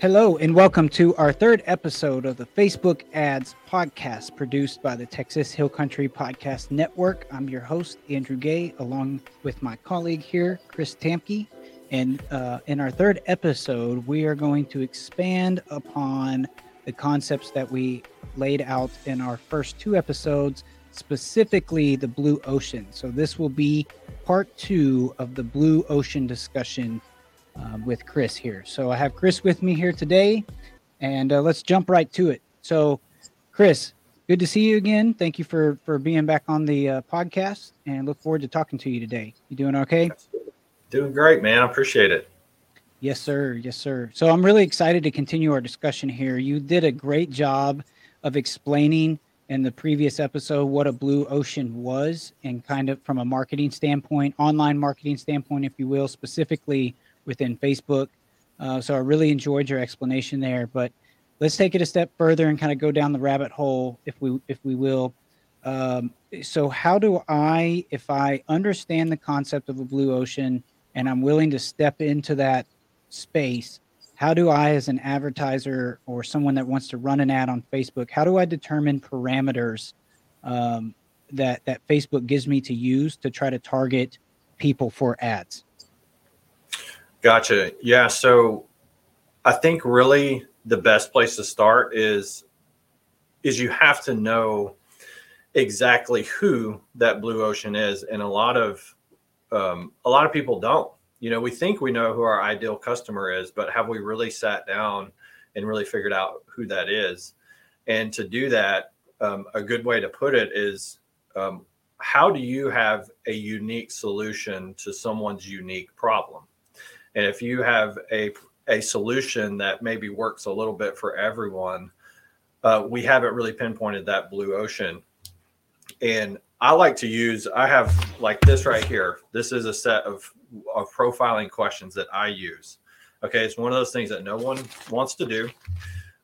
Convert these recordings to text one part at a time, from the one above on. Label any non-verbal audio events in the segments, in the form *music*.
Hello, and welcome to our third episode of the Facebook Ads Podcast produced by the Texas Hill Country Podcast Network. I'm your host, Andrew Gay, along with my colleague here, Chris Tampke. And uh, in our third episode, we are going to expand upon the concepts that we laid out in our first two episodes, specifically the blue ocean. So, this will be part two of the blue ocean discussion um, with Chris here. So, I have Chris with me here today, and uh, let's jump right to it. So, Chris, good to see you again. Thank you for for being back on the uh, podcast, and look forward to talking to you today. You doing okay? Doing great, man. I appreciate it. Yes, sir. Yes, sir. So I'm really excited to continue our discussion here. You did a great job of explaining in the previous episode what a blue ocean was and kind of from a marketing standpoint, online marketing standpoint, if you will, specifically within Facebook. Uh, so I really enjoyed your explanation there. But let's take it a step further and kind of go down the rabbit hole, if we if we will. Um, so how do I, if I understand the concept of a blue ocean and I'm willing to step into that space, how do I, as an advertiser or someone that wants to run an ad on Facebook, how do I determine parameters um, that that Facebook gives me to use to try to target people for ads? Gotcha. Yeah. So I think really the best place to start is is you have to know exactly who that blue ocean is, and a lot of um, a lot of people don't. You know, we think we know who our ideal customer is, but have we really sat down and really figured out who that is? And to do that, um, a good way to put it is um, how do you have a unique solution to someone's unique problem? And if you have a a solution that maybe works a little bit for everyone, uh, we haven't really pinpointed that blue ocean. And I like to use, I have like this right here. This is a set of, of profiling questions that I use. Okay. It's one of those things that no one wants to do.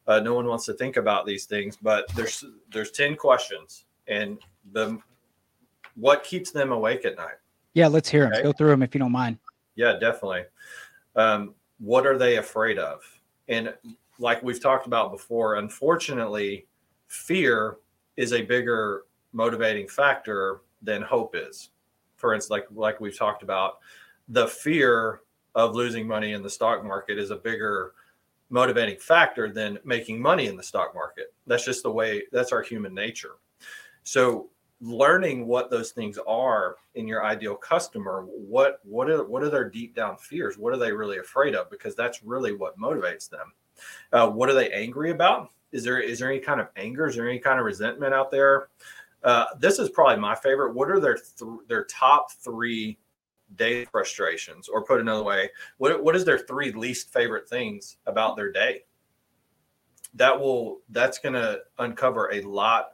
Uh, no one wants to think about these things, but there's, there's 10 questions and the, what keeps them awake at night? Yeah. Let's hear them. Okay? Go through them if you don't mind. Yeah, definitely. Um, what are they afraid of? And like we've talked about before, unfortunately, fear is a bigger motivating factor than hope is. For instance, like like we've talked about, the fear of losing money in the stock market is a bigger motivating factor than making money in the stock market. That's just the way that's our human nature. So learning what those things are in your ideal customer what what are what are their deep down fears? What are they really afraid of? Because that's really what motivates them. Uh, what are they angry about? Is there is there any kind of anger? Is there any kind of resentment out there? Uh, this is probably my favorite. What are their th- their top three day frustrations? Or put another way what, what is their three least favorite things about their day? That will that's going to uncover a lot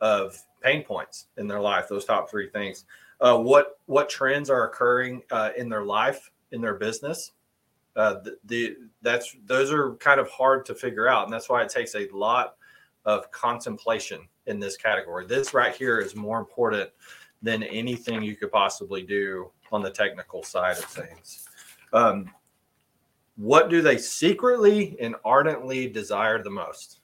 of pain points in their life. Those top three things. Uh, what what trends are occurring uh, in their life, in their business? Uh, the, the that's those are kind of hard to figure out, and that's why it takes a lot of contemplation in this category. This right here is more important than anything you could possibly do on the technical side of things. Um, what do they secretly and ardently desire the most?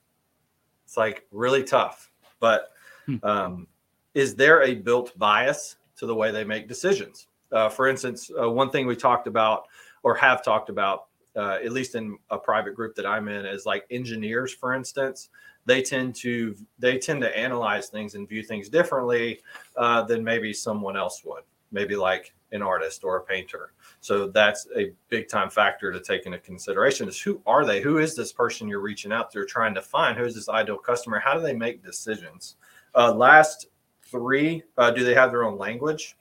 It's like really tough, but Hmm. Um, is there a built bias to the way they make decisions? Uh, for instance, uh, one thing we talked about or have talked about, uh, at least in a private group that I'm in, is like engineers, for instance. They tend to they tend to analyze things and view things differently uh, than maybe someone else would. Maybe like an artist or a painter. So that's a big time factor to take into consideration is who are they? Who is this person you're reaching out to, trying to find? Who is this ideal customer? How do they make decisions? Uh, last three, uh, do they have their own language?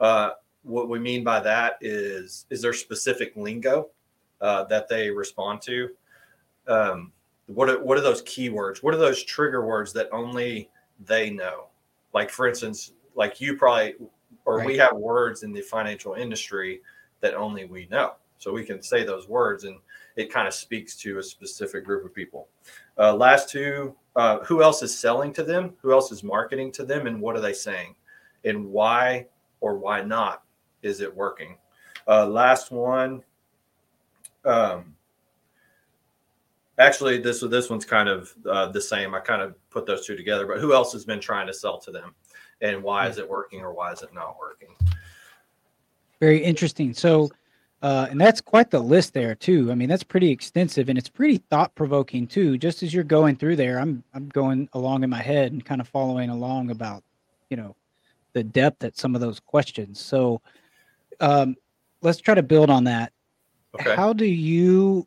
Uh, what we mean by that is is there specific lingo uh, that they respond to? Um, what are, what are those keywords? What are those trigger words that only they know? Like for instance, like you probably or right. we have words in the financial industry that only we know. So we can say those words and it kind of speaks to a specific group of people. Uh, last two, uh, who else is selling to them? Who else is marketing to them? And what are they saying? And why or why not is it working? Uh, last one, um, Actually, this this one's kind of uh, the same. I kind of put those two together. But who else has been trying to sell to them, and why is it working or why is it not working? Very interesting. So, uh, and that's quite the list there too. I mean, that's pretty extensive and it's pretty thought provoking too. Just as you're going through there, I'm I'm going along in my head and kind of following along about, you know, the depth at some of those questions. So, um, let's try to build on that. Okay. How do you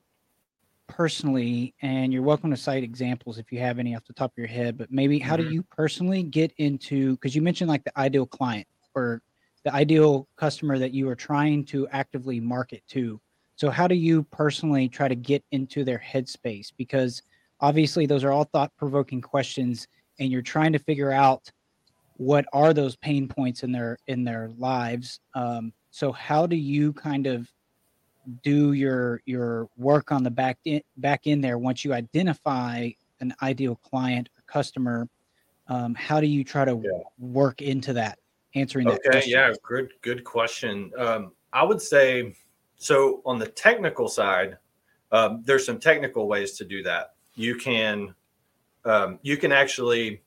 personally, and you're welcome to cite examples if you have any off the top of your head, but maybe how Mhm. do you personally get into, because you mentioned like the ideal client or the ideal customer that you are trying to actively market to. So, how do you personally try to get into their headspace? Because obviously, those are all thought provoking questions, and you're trying to figure out what are those pain points in their in their lives. Um, so, how do you kind of do your your work on the back in, back in there once you identify an ideal client or customer? Um, how do you try to Yeah. work into that? Answering that Okay, question. yeah, good good question. Um, I would say so on the technical side, um, there's some technical ways to do that. You can um, you can actually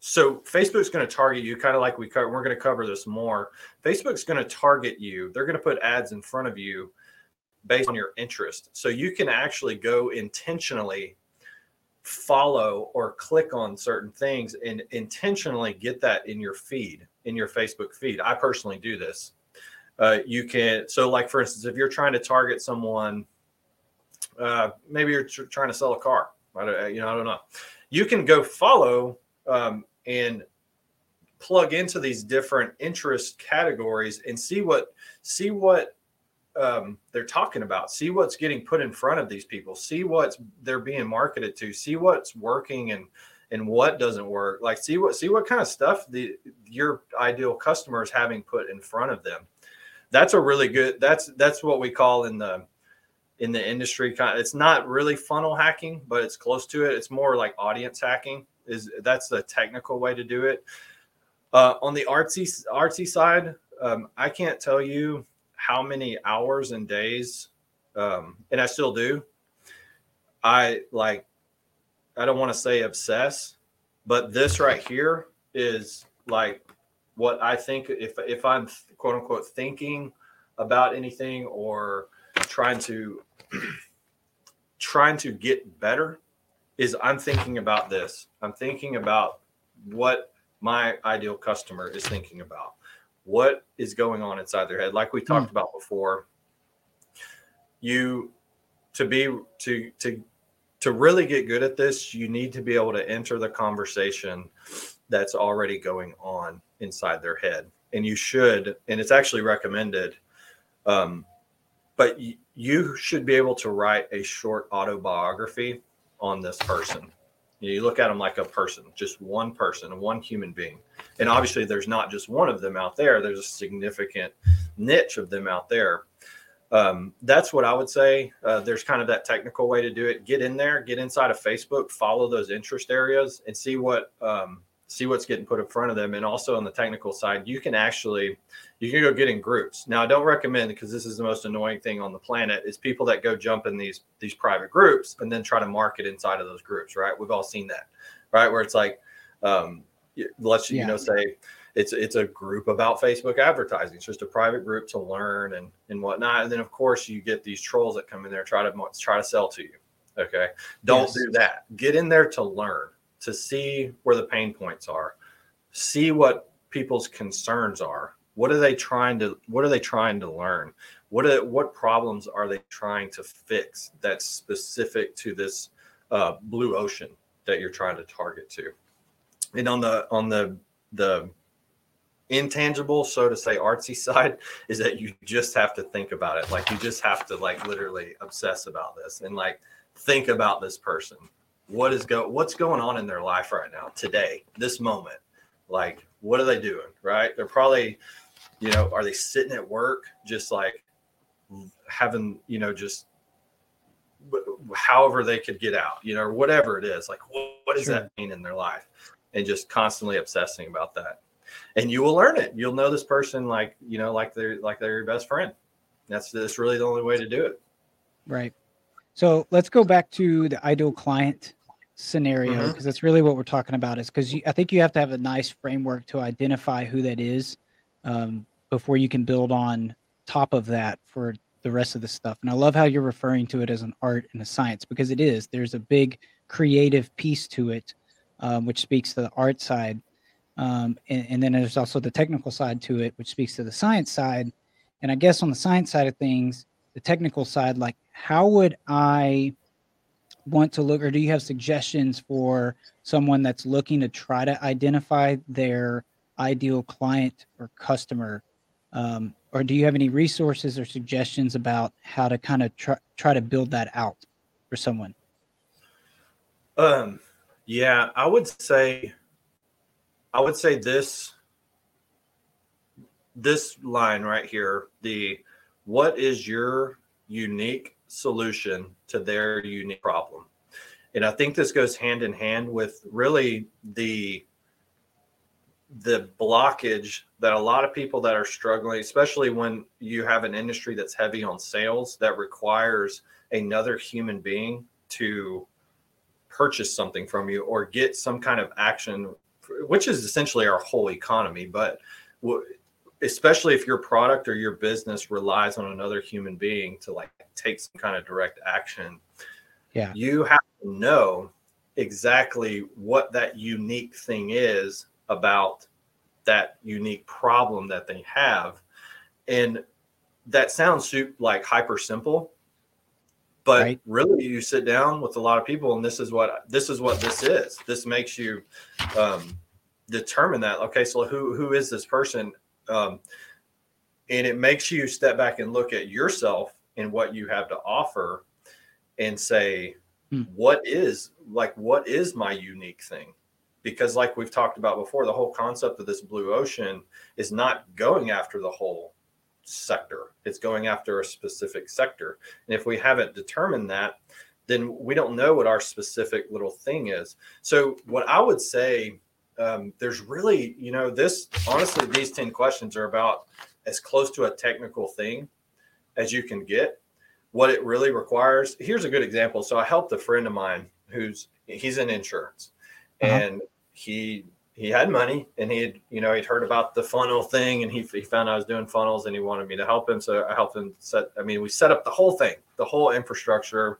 so Facebook's going to target you kind of like we co- we're going to cover this more. Facebook's going to target you. They're going to put ads in front of you based on your interest. So you can actually go intentionally follow or click on certain things and intentionally get that in your feed in your facebook feed. I personally do this. Uh, you can so like for instance if you're trying to target someone uh, maybe you're tr- trying to sell a car. I don't, you know i don't know. You can go follow um, and plug into these different interest categories and see what see what um, they're talking about. See what's getting put in front of these people. See what's they're being marketed to. See what's working and and what doesn't work. Like see what see what kind of stuff the your ideal customer is having put in front of them. That's a really good. That's that's what we call in the in the industry. It's not really funnel hacking, but it's close to it. It's more like audience hacking. Is that's the technical way to do it. Uh, on the artsy artsy side, um, I can't tell you how many hours and days um, and i still do i like i don't want to say obsess but this right here is like what i think if if i'm quote unquote thinking about anything or trying to *clears throat* trying to get better is i'm thinking about this. I'm thinking about what my ideal customer is thinking about what is going on inside their head. Like we talked about before you to be to to to really get good at this you need to be able to enter the conversation that's already going on inside their head. And you should and it's actually recommended um, but you should be able to write a short autobiography on this person you look at them like a person just one person one human being. And obviously there's not just one of them out there there's a significant niche of them out there. Um, that's what i would say uh, there's kind of that technical way to do it. Get in there get inside of facebook follow those interest areas and see what um, see what's getting put in front of them and also on the technical side you can actually you can go get in groups now i don't recommend because this is the most annoying thing on the planet is people that go jump in these these private groups and then try to market inside of those groups right we've all seen that right where it's like um, let's you know say it's it's a group about Facebook advertising. It's just a private group to learn and and whatnot. And then of course you get these trolls that come in there try to try to sell to you. Okay, don't Yes. do that. Get in there to learn, to see where the pain points are, see what people's concerns are. What are they trying to What are they trying to learn? What are what problems are they trying to fix that's specific to this uh, blue ocean that you're trying to target to? And on the on the the intangible, so to say, artsy *laughs* side is that you just have to think about it. Like you just have to like literally obsess about this and like think about this person. What is go what's going on in their life right now, today, this moment? Like, what are they doing? Right? They're probably, you know, are they sitting at work just like having, you know, just however they could get out, you know, whatever it is. Like, what, what does Sure. that mean in their life? And just constantly obsessing about that and you will learn it. You'll know this person like you know, like they're like they're your best friend. That's that's really the only way to do it. Right. So let's go back to the ideal client scenario because that's really what we're talking about. Is because I think you have to have a nice framework to identify who that is um, before you can build on top of that for the rest of the stuff. And I love how you're referring to it as an art and a science because it is. There's a big creative piece to it, um, which speaks to the art side. Um, and, and then there's also the technical side to it, which speaks to the science side. And I guess on the science side of things, the technical side, like how would I want to look, or do you have suggestions for someone that's looking to try to identify their ideal client or customer? Um, or do you have any resources or suggestions about how to kind of try, try to build that out for someone? Um, yeah, I would say, I would say this, this line right here, the what is your unique solution to their unique problem? And I think this goes hand in hand with really the the blockage that a lot of people that are struggling, especially when you have an industry that's heavy on sales that requires another human being to purchase something from you or get some kind of action, which is essentially our whole economy. But especially if your product or your business relies on another human being to like take some kind of direct action, yeah, you have to know exactly what that unique thing is about that unique problem that they have. And that sounds super, like hyper simple, but right. really you sit down with a lot of people and this is what this is what this is. This makes you um, determine that okay, so who who is this person? Um, and it makes you step back and look at yourself and what you have to offer and say hmm. what is like what is my unique thing? Because like we've talked about before the whole concept of this blue ocean is not going after the whole sector. It's going after a specific sector. And if we haven't determined that then we don't know what our specific little thing is. So what i would say um, there's really you know this honestly these 10 questions are about as close to a technical thing as you can get what it really requires. Here's a good example. So i helped a friend of mine who's he's in insurance uh-huh. and he he had money and he had you know he'd heard about the funnel thing and he, he found I was doing funnels and he wanted me to help him. So I helped him set I mean we set up the whole thing the whole infrastructure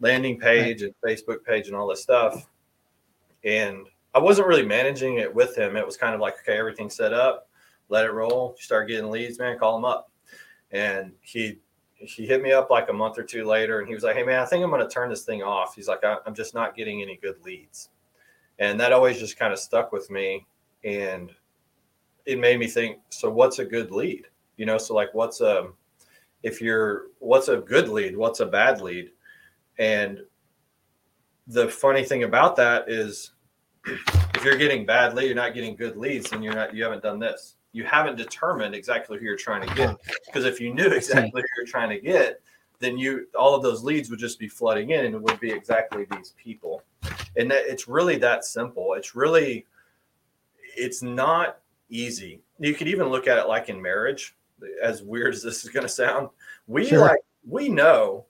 landing page and Facebook page and all this stuff. And I wasn't really managing it with him. It was kind of like okay everything's set up let it roll. You start getting leads man call them up and he he hit me up like a month or two later and he was like hey man I think I'm going to turn this thing off. He's like I'm just not getting any good leads. And that always just kind of stuck with me and it made me think so what's a good lead? You know so like what's a if you're what's a good lead? What's a bad lead? And the funny thing about that is *clears throat* if you're getting bad lead you're not getting good leads and you're not you haven't done this you haven't determined exactly who you're trying to get because if you knew exactly who you're trying to get then you all of those leads would just be flooding in and it would be exactly these people. And that, it's really that simple. It's really it's not easy. You could even look at it like in marriage as weird as this is going to sound. We sure. like we know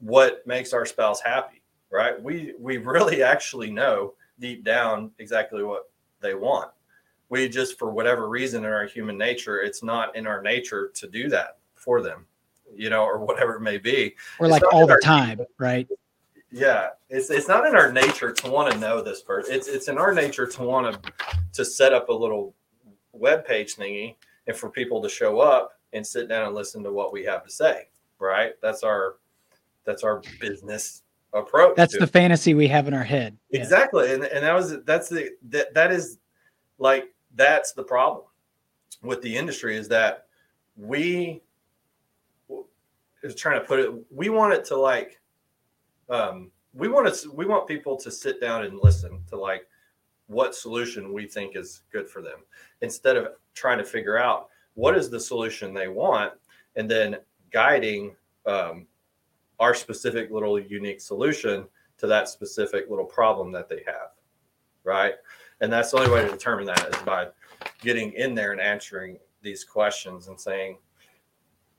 what makes our spouse happy right? We we really actually know deep down exactly what they want we just for whatever reason in our human nature it's not in our nature to do that for them you know, or whatever it may be. Or like all the time, right? Yeah, it's it's not in our nature to want to know this person. It's it's in our nature to want to to set up a little web page thingy and for people to show up and sit down and listen to what we have to say. Right? That's our that's our business approach. That's the it. fantasy we have in our head. Exactly. Yeah. And and that was that's the that that is like that's the problem with the industry is that we is trying to put it we want it to like um we want to we want people to sit down and listen to like what solution we think is good for them instead of trying to figure out what is the solution they want and then guiding um, our specific little unique solution to that specific little problem that they have right and that's the only way to determine that is by getting in there and answering these questions and saying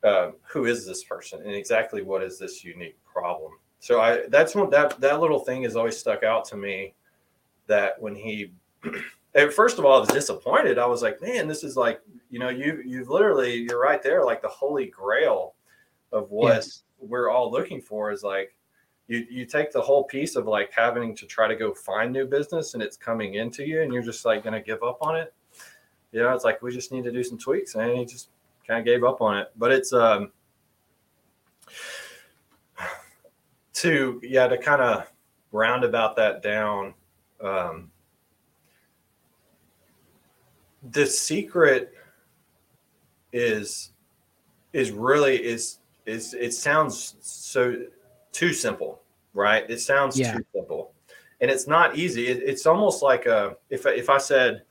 uh, who is this person and exactly what is this unique problem. So I that's one that that little thing has always stuck out to me. That when he, *clears throat* first of all, I was disappointed. I was like, man, this is like you know you you've literally you're right there like the holy grail of what yes. we're all looking for is like you you take the whole piece of like having to try to go find new business and it's coming into you and you're just like gonna give up on it. You know it's like we just need to do some tweaks and he just kind of gave up on it. But it's um to yeah to kind of round about that down um the secret is is really is is it sounds so too simple, right? It sounds yeah. too simple, and it's not easy. It, it's almost like a if if I said,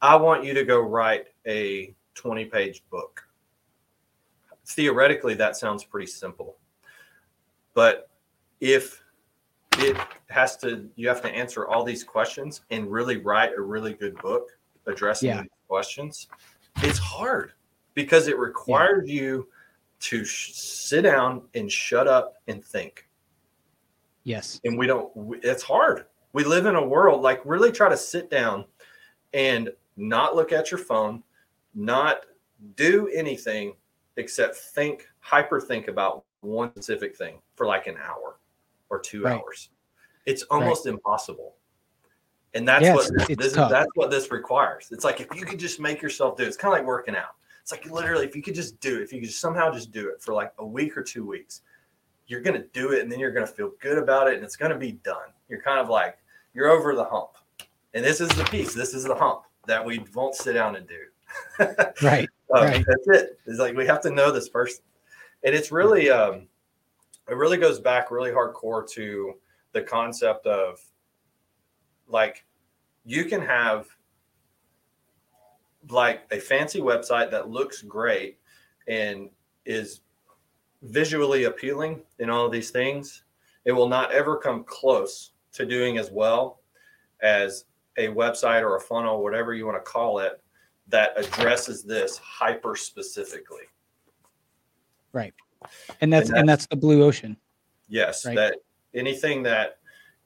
I want you to go write a twenty page book. Theoretically, that sounds pretty simple, but if it has to you have to answer all these questions and really write a really good book addressing yeah. these questions it's hard because it requires yeah. you to sh- sit down and shut up and think. Yes. And we don't, it's hard. We live in a world like really try to sit down and not look at your phone, not do anything except think, hyper think about one specific thing for like an hour or two right. hours. It's almost right. impossible. And that's yes, what this is, that's what this requires. It's like if you could just make yourself do it, it's kind of like working out. It's like literally, if you could just do it, if you could somehow just do it for like a week or two weeks, you're going to do it and then you're going to feel good about it and it's going to be done. You're kind of like, you're over the hump. And this is the piece, this is the hump that we won't sit down and do. *laughs* right. um, right. That's it. It's like we have to know this person. And it's really, um, it really goes back really hardcore to the concept of like you can have like a fancy website that looks great and is visually appealing in all of these things, it will not ever come close to doing as well as a website or a funnel, whatever you want to call it, that addresses this hyper specifically. Right. And that's, and that's, and that's the blue ocean. Yes. Right? That anything that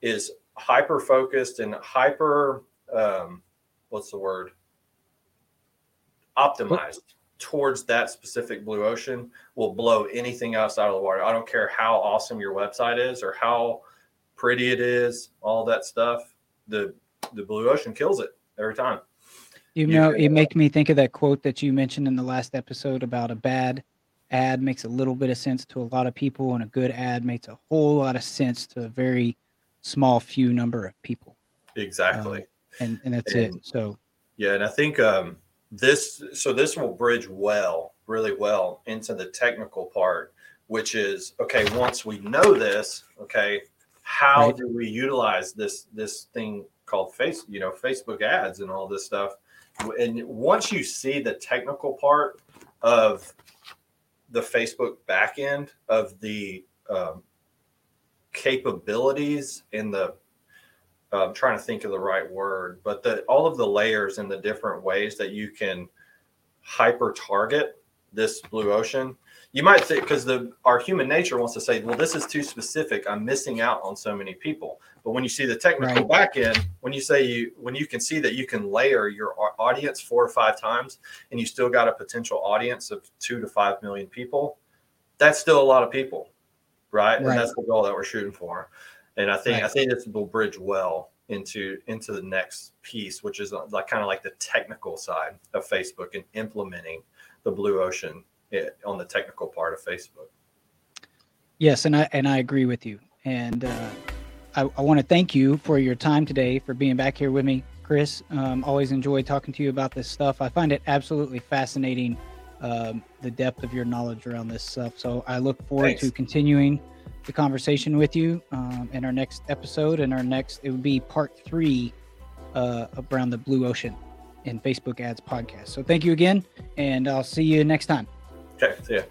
is hyper focused and hyper um, what's the word optimized towards that specific blue ocean will blow anything else out of the water. I don't care how awesome your website is or how pretty it is, all that stuff. The the blue ocean kills it every time. You know, it makes me think of that quote that you mentioned in the last episode about a bad ad makes a little bit of sense to a lot of people, and a good ad makes a whole lot of sense to a very small few number of people. Exactly. Um, and and that's and, it. So yeah, and I think um this so this will bridge well really well into the technical part which is okay once we know this okay how right. do we utilize this this thing called face you know facebook ads and all this stuff and once you see the technical part of the facebook backend of the um, capabilities and the I'm trying to think of the right word, but the all of the layers and the different ways that you can hyper target this blue ocean. You might think because the our human nature wants to say, well, this is too specific. I'm missing out on so many people. But when you see the technical right. back end, when you say you when you can see that you can layer your audience four or five times and you still got a potential audience of two to five million people, that's still a lot of people. Right. right. And that's the goal that we're shooting for and I think right. I think this will bridge well into into the next piece, which is uh, like kind of like the technical side of Facebook and implementing the blue ocean eh, on the technical part of Facebook. Yes, and I and I agree with you. And uh, I, I want to thank you for your time today, for being back here with me, Chris. Um, always enjoy talking to you about this stuff. I find it absolutely fascinating um, the depth of your knowledge around this stuff. So I look forward Thanks. to continuing the conversation with you um, in our next episode. And our next, it would be part three uh, around the blue ocean in Facebook ads podcast. So thank you again, and I'll see you next time. Okay, see ya.